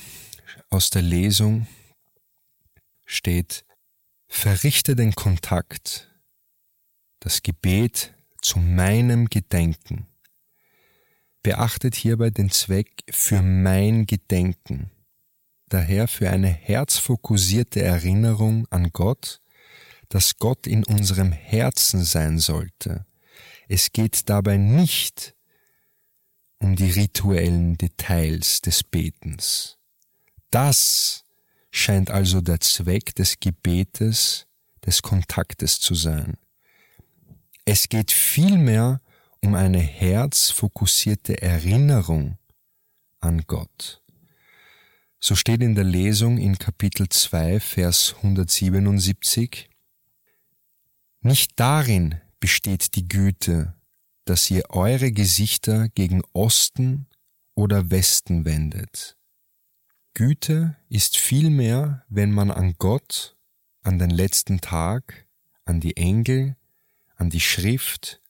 aus der Lesung steht, verrichte den Kontakt, das Gebet zu meinem Gedenken. Beachtet hierbei den Zweck für mein Gedenken, daher für eine herzfokussierte Erinnerung an Gott, dass Gott in unserem Herzen sein sollte. Es geht dabei nicht um die rituellen Details des Betens. Das scheint also der Zweck des Gebetes, des Kontaktes zu sein. Es geht vielmehr um eine herzfokussierte Erinnerung an Gott. So steht in der Lesung in Kapitel 2, Vers 177, Nicht darin besteht die Güte, dass ihr eure Gesichter gegen Osten oder Westen wendet. Güte ist vielmehr, wenn man an Gott, an den letzten Tag, an die Engel, an die Schrift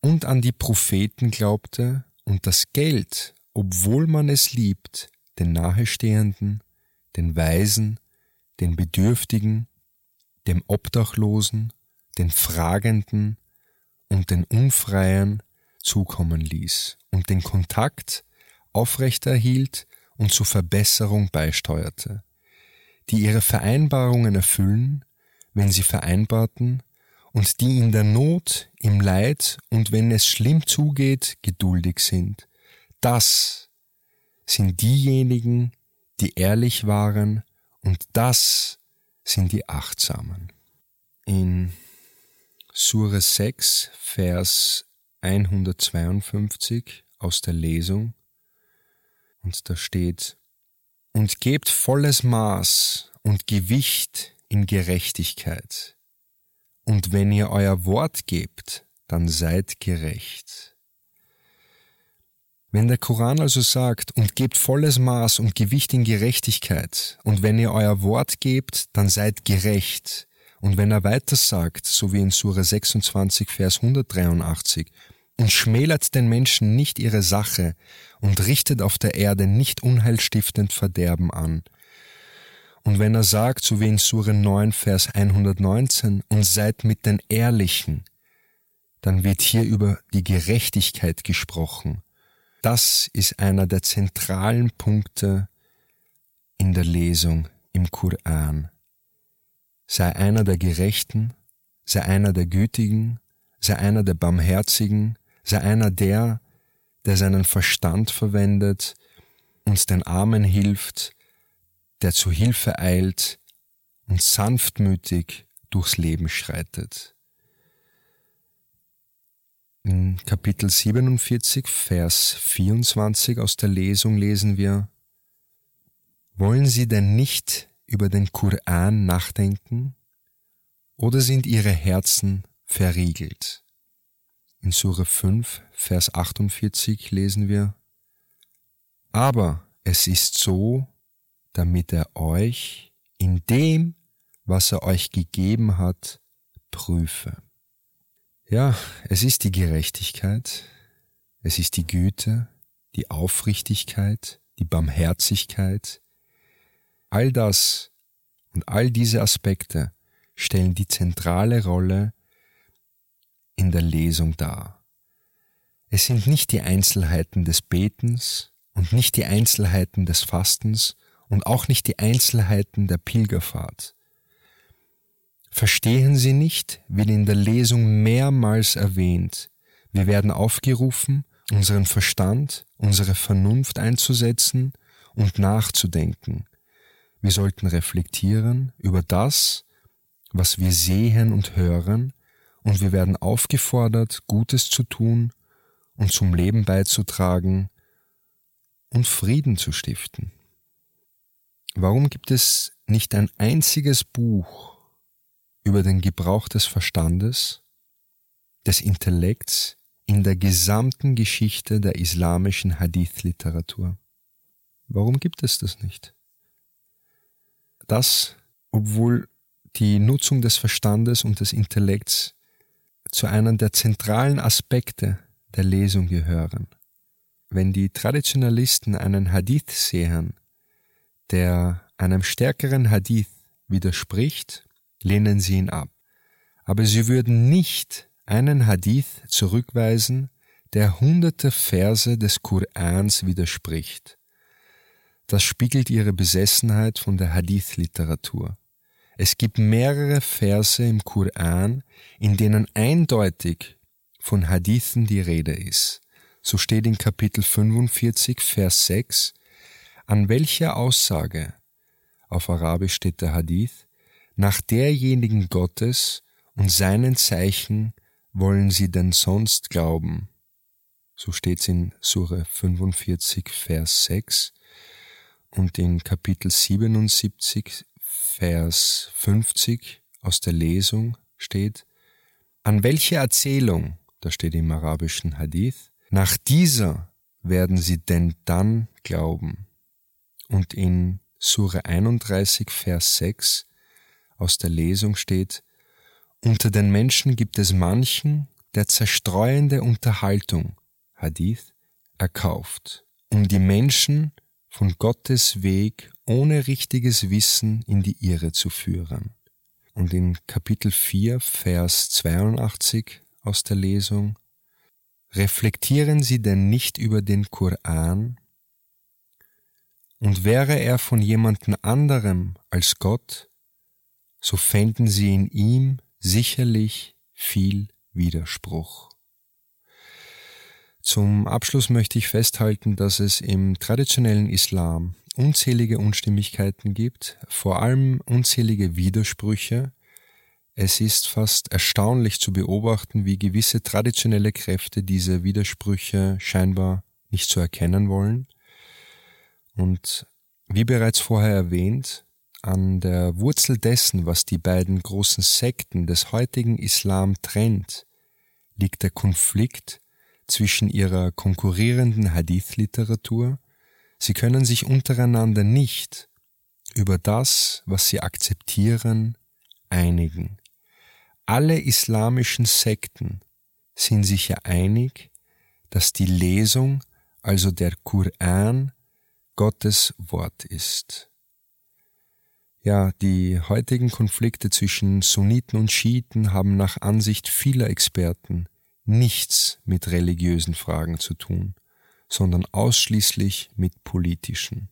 und an die Propheten glaubte und das Geld, obwohl man es liebt, den Nahestehenden, den Weisen, den Bedürftigen, dem Obdachlosen, den Fragenden und den Unfreien zukommen ließ und den Kontakt aufrechterhielt und zur Verbesserung beisteuerte, die ihre Vereinbarungen erfüllen, wenn sie vereinbarten, und die in der Not, im Leid und wenn es schlimm zugeht, geduldig sind. Das sind diejenigen, die ehrlich waren, und das sind die Achtsamen. In Sure 6, Vers 152 aus der Lesung und da steht, und gebt volles Maß und Gewicht in Gerechtigkeit. Und wenn ihr euer Wort gebt, dann seid gerecht. Wenn der Koran also sagt, und gebt volles Maß und Gewicht in Gerechtigkeit, und wenn ihr euer Wort gebt, dann seid gerecht, und wenn er weiter sagt, so wie in Sura 26, Vers 183, und schmälert den Menschen nicht ihre Sache und richtet auf der Erde nicht unheilstiftend Verderben an. Und wenn er sagt, so wie in Sure 9, Vers 119, und seid mit den Ehrlichen, dann wird hier über die Gerechtigkeit gesprochen. Das ist einer der zentralen Punkte in der Lesung im Koran. Sei einer der Gerechten, sei einer der Gütigen, sei einer der Barmherzigen, sei einer der, der seinen Verstand verwendet, uns den Armen hilft, der zu Hilfe eilt und sanftmütig durchs Leben schreitet. In Kapitel 47, Vers 24 aus der Lesung lesen wir, Wollen Sie denn nicht über den Koran nachdenken oder sind Ihre Herzen verriegelt? In Sure 5, Vers 48 lesen wir, Aber es ist so, damit er euch in dem, was er euch gegeben hat, prüfe. Ja, es ist die Gerechtigkeit, es ist die Güte, die Aufrichtigkeit, die Barmherzigkeit. All das und all diese Aspekte stellen die zentrale Rolle in der Lesung dar. Es sind nicht die Einzelheiten des Betens und nicht die Einzelheiten des Fastens und auch nicht die Einzelheiten der Pilgerfahrt. Verstehen Sie nicht, wird in der Lesung mehrmals erwähnt. Wir werden aufgerufen, unseren Verstand, unsere Vernunft einzusetzen und nachzudenken. Wir sollten reflektieren über das, was wir sehen und hören, und wir werden aufgefordert, Gutes zu tun und zum Leben beizutragen und Frieden zu stiften. Warum gibt es nicht ein einziges Buch über den Gebrauch des Verstandes, des Intellekts in der gesamten Geschichte der islamischen Hadith-Literatur? Warum gibt es das nicht? Das, obwohl die Nutzung des Verstandes und des Intellekts zu einem der zentralen Aspekte der Lesung gehören. Wenn die Traditionalisten einen Hadith sehen, der einem stärkeren Hadith widerspricht, lehnen sie ihn ab. Aber sie würden nicht einen Hadith zurückweisen, der hunderte Verse des Korans widerspricht. Das spiegelt ihre Besessenheit von der Hadith-Literatur. Es gibt mehrere Verse im Koran, in denen eindeutig von Hadithen die Rede ist. So steht in Kapitel 45, Vers 6, an welcher Aussage, auf Arabisch steht der Hadith, nach derjenigen Gottes und seinen Zeichen wollen sie denn sonst glauben? So steht's in Sure 45, Vers 6 und in Kapitel 77, Vers 50 aus der Lesung steht, an welche Erzählung, da steht im arabischen Hadith, nach dieser werden sie denn dann glauben. Und in Sure 31, Vers 6 aus der Lesung steht, unter den Menschen gibt es manchen, der zerstreuende Unterhaltung, Hadith, erkauft, um die Menschen von Gottes Weg ohne richtiges Wissen in die Irre zu führen. Und in Kapitel 4, Vers 82 aus der Lesung, reflektieren Sie denn nicht über den Koran? Und wäre er von jemandem anderem als Gott, so fänden Sie in ihm sicherlich viel Widerspruch. Zum Abschluss möchte ich festhalten, dass es im traditionellen Islam unzählige Unstimmigkeiten gibt, vor allem unzählige Widersprüche. Es ist fast erstaunlich zu beobachten, wie gewisse traditionelle Kräfte diese Widersprüche scheinbar nicht zu erkennen wollen. Und wie bereits vorher erwähnt, an der Wurzel dessen, was die beiden großen Sekten des heutigen Islam trennt, liegt der Konflikt zwischen ihrer konkurrierenden Hadith-Literatur, sie können sich untereinander nicht über das, was sie akzeptieren, einigen. Alle islamischen Sekten sind sich ja einig, dass die Lesung, also der Koran, Gottes Wort ist. Ja, die heutigen Konflikte zwischen Sunniten und Schiiten haben nach Ansicht vieler Experten nichts mit religiösen Fragen zu tun, sondern ausschließlich mit politischen.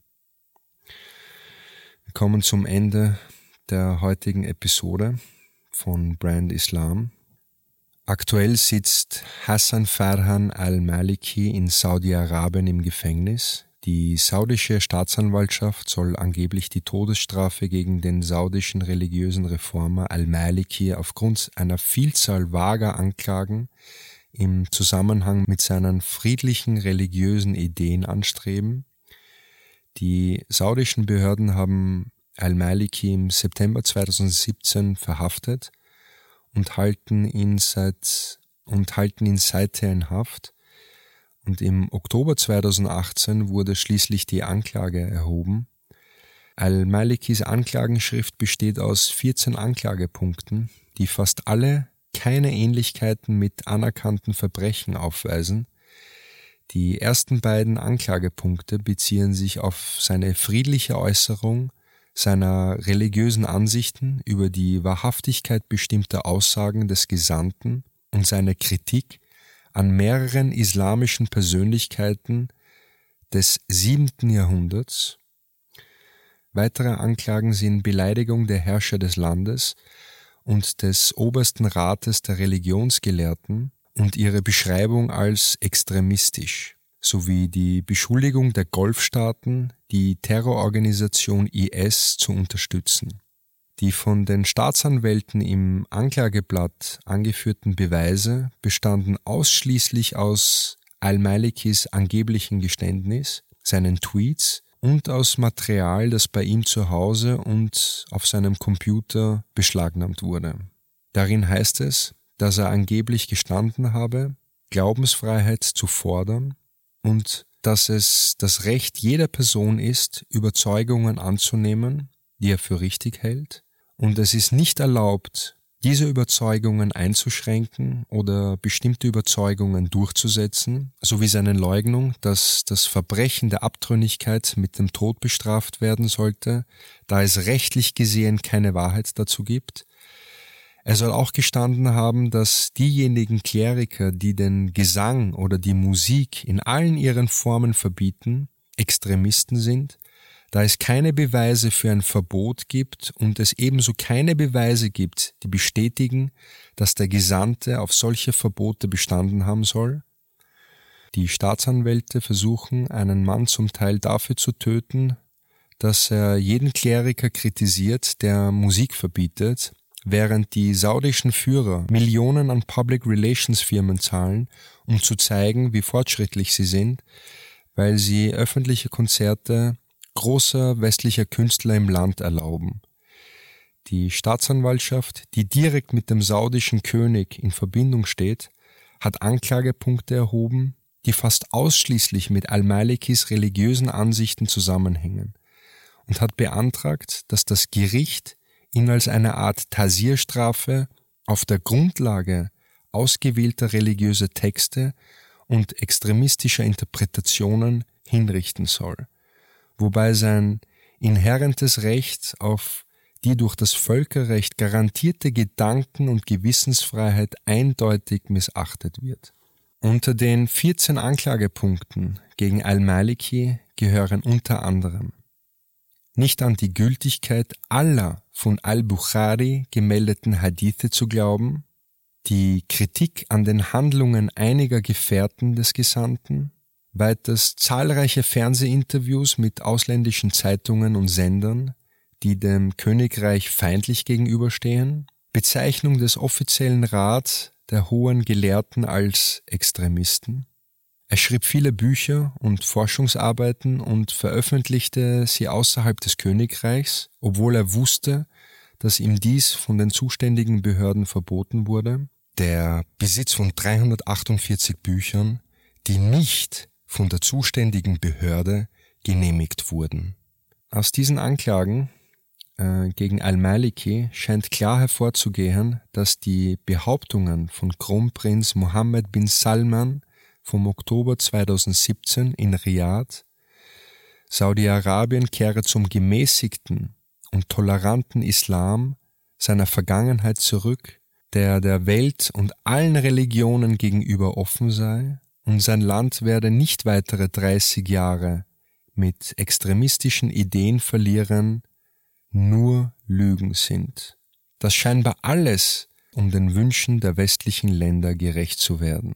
Wir kommen zum Ende der heutigen Episode von Brand Islam. Aktuell sitzt Hassan Farhan al-Maliki in Saudi-Arabien im Gefängnis. Die saudische Staatsanwaltschaft soll angeblich die Todesstrafe gegen den saudischen religiösen Reformer al-Maliki aufgrund einer Vielzahl vager Anklagen im Zusammenhang mit seinen friedlichen religiösen Ideen anstreben. Die saudischen Behörden haben al-Maliki im September 2017 verhaftet und halten ihn seit und halten ihn seither in Haft und im Oktober 2018 wurde schließlich die Anklage erhoben. Al-Malikis Anklagenschrift besteht aus 14 Anklagepunkten, die fast alle keine Ähnlichkeiten mit anerkannten Verbrechen aufweisen. Die ersten beiden Anklagepunkte beziehen sich auf seine friedliche Äußerung seiner religiösen Ansichten über die Wahrhaftigkeit bestimmter Aussagen des Gesandten und seine Kritik an mehreren islamischen Persönlichkeiten des siebenten Jahrhunderts. Weitere Anklagen sind Beleidigung der Herrscher des Landes und des obersten Rates der Religionsgelehrten und ihre Beschreibung als extremistisch sowie die Beschuldigung der Golfstaaten, die Terrororganisation IS zu unterstützen. Die von den Staatsanwälten im Anklageblatt angeführten Beweise bestanden ausschließlich aus Al-Malikis angeblichen Geständnis, seinen Tweets und aus Material, das bei ihm zu Hause und auf seinem Computer beschlagnahmt wurde. Darin heißt es, dass er angeblich gestanden habe, Glaubensfreiheit zu fordern und dass es das Recht jeder Person ist, Überzeugungen anzunehmen, die er für richtig hält, und es ist nicht erlaubt, diese Überzeugungen einzuschränken oder bestimmte Überzeugungen durchzusetzen, sowie seine Leugnung, dass das Verbrechen der Abtrünnigkeit mit dem Tod bestraft werden sollte, da es rechtlich gesehen keine Wahrheit dazu gibt. Er soll auch gestanden haben, dass diejenigen Kleriker, die den Gesang oder die Musik in allen ihren Formen verbieten, Extremisten sind da es keine Beweise für ein Verbot gibt und es ebenso keine Beweise gibt, die bestätigen, dass der Gesandte auf solche Verbote bestanden haben soll. Die Staatsanwälte versuchen, einen Mann zum Teil dafür zu töten, dass er jeden Kleriker kritisiert, der Musik verbietet, während die saudischen Führer Millionen an Public Relations Firmen zahlen, um zu zeigen, wie fortschrittlich sie sind, weil sie öffentliche Konzerte großer westlicher Künstler im Land erlauben. Die Staatsanwaltschaft, die direkt mit dem saudischen König in Verbindung steht, hat Anklagepunkte erhoben, die fast ausschließlich mit Al-Malikis religiösen Ansichten zusammenhängen und hat beantragt, dass das Gericht ihn als eine Art Tasierstrafe auf der Grundlage ausgewählter religiöser Texte und extremistischer Interpretationen hinrichten soll wobei sein inhärentes Recht auf die durch das Völkerrecht garantierte Gedanken- und Gewissensfreiheit eindeutig missachtet wird. Unter den 14 Anklagepunkten gegen Al-Maliki gehören unter anderem nicht an die Gültigkeit aller von Al-Bukhari gemeldeten Hadithe zu glauben, die Kritik an den Handlungen einiger Gefährten des Gesandten, weiters zahlreiche Fernsehinterviews mit ausländischen Zeitungen und Sendern, die dem Königreich feindlich gegenüberstehen, Bezeichnung des offiziellen Rats der hohen Gelehrten als Extremisten. Er schrieb viele Bücher und Forschungsarbeiten und veröffentlichte sie außerhalb des Königreichs, obwohl er wusste, dass ihm dies von den zuständigen Behörden verboten wurde. Der Besitz von 348 Büchern, die nicht von der zuständigen Behörde genehmigt wurden. Aus diesen Anklagen äh, gegen Al-Maliki scheint klar hervorzugehen, dass die Behauptungen von Kronprinz Mohammed bin Salman vom Oktober 2017 in Riyadh, Saudi-Arabien kehre zum gemäßigten und toleranten Islam seiner Vergangenheit zurück, der der Welt und allen Religionen gegenüber offen sei und sein Land werde nicht weitere 30 Jahre mit extremistischen Ideen verlieren, nur Lügen sind. Das scheinbar alles, um den Wünschen der westlichen Länder gerecht zu werden.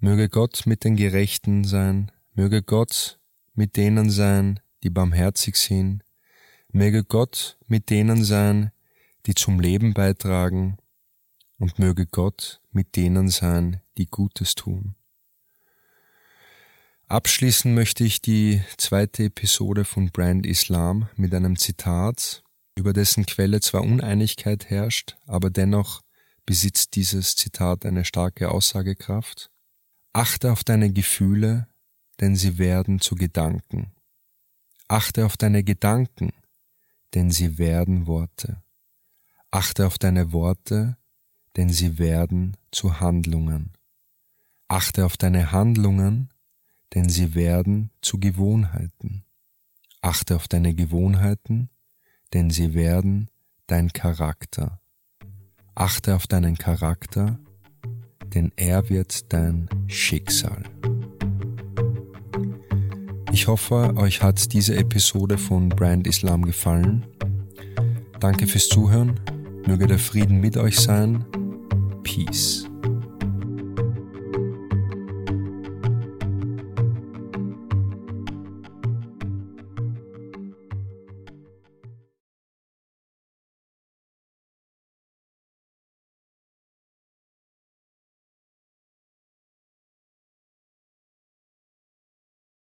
Möge Gott mit den Gerechten sein, möge Gott mit denen sein, die barmherzig sind, möge Gott mit denen sein, die zum Leben beitragen, und möge Gott mit denen sein, die Gutes tun. Abschließen möchte ich die zweite Episode von Brand Islam mit einem Zitat, über dessen Quelle zwar Uneinigkeit herrscht, aber dennoch besitzt dieses Zitat eine starke Aussagekraft. Achte auf deine Gefühle, denn sie werden zu Gedanken. Achte auf deine Gedanken, denn sie werden Worte. Achte auf deine Worte, denn sie werden zu Handlungen. Achte auf deine Handlungen, denn sie werden zu Gewohnheiten. Achte auf deine Gewohnheiten, denn sie werden dein Charakter. Achte auf deinen Charakter, denn er wird dein Schicksal. Ich hoffe, euch hat diese Episode von Brand Islam gefallen. Danke fürs Zuhören, möge der Frieden mit euch sein. Peace.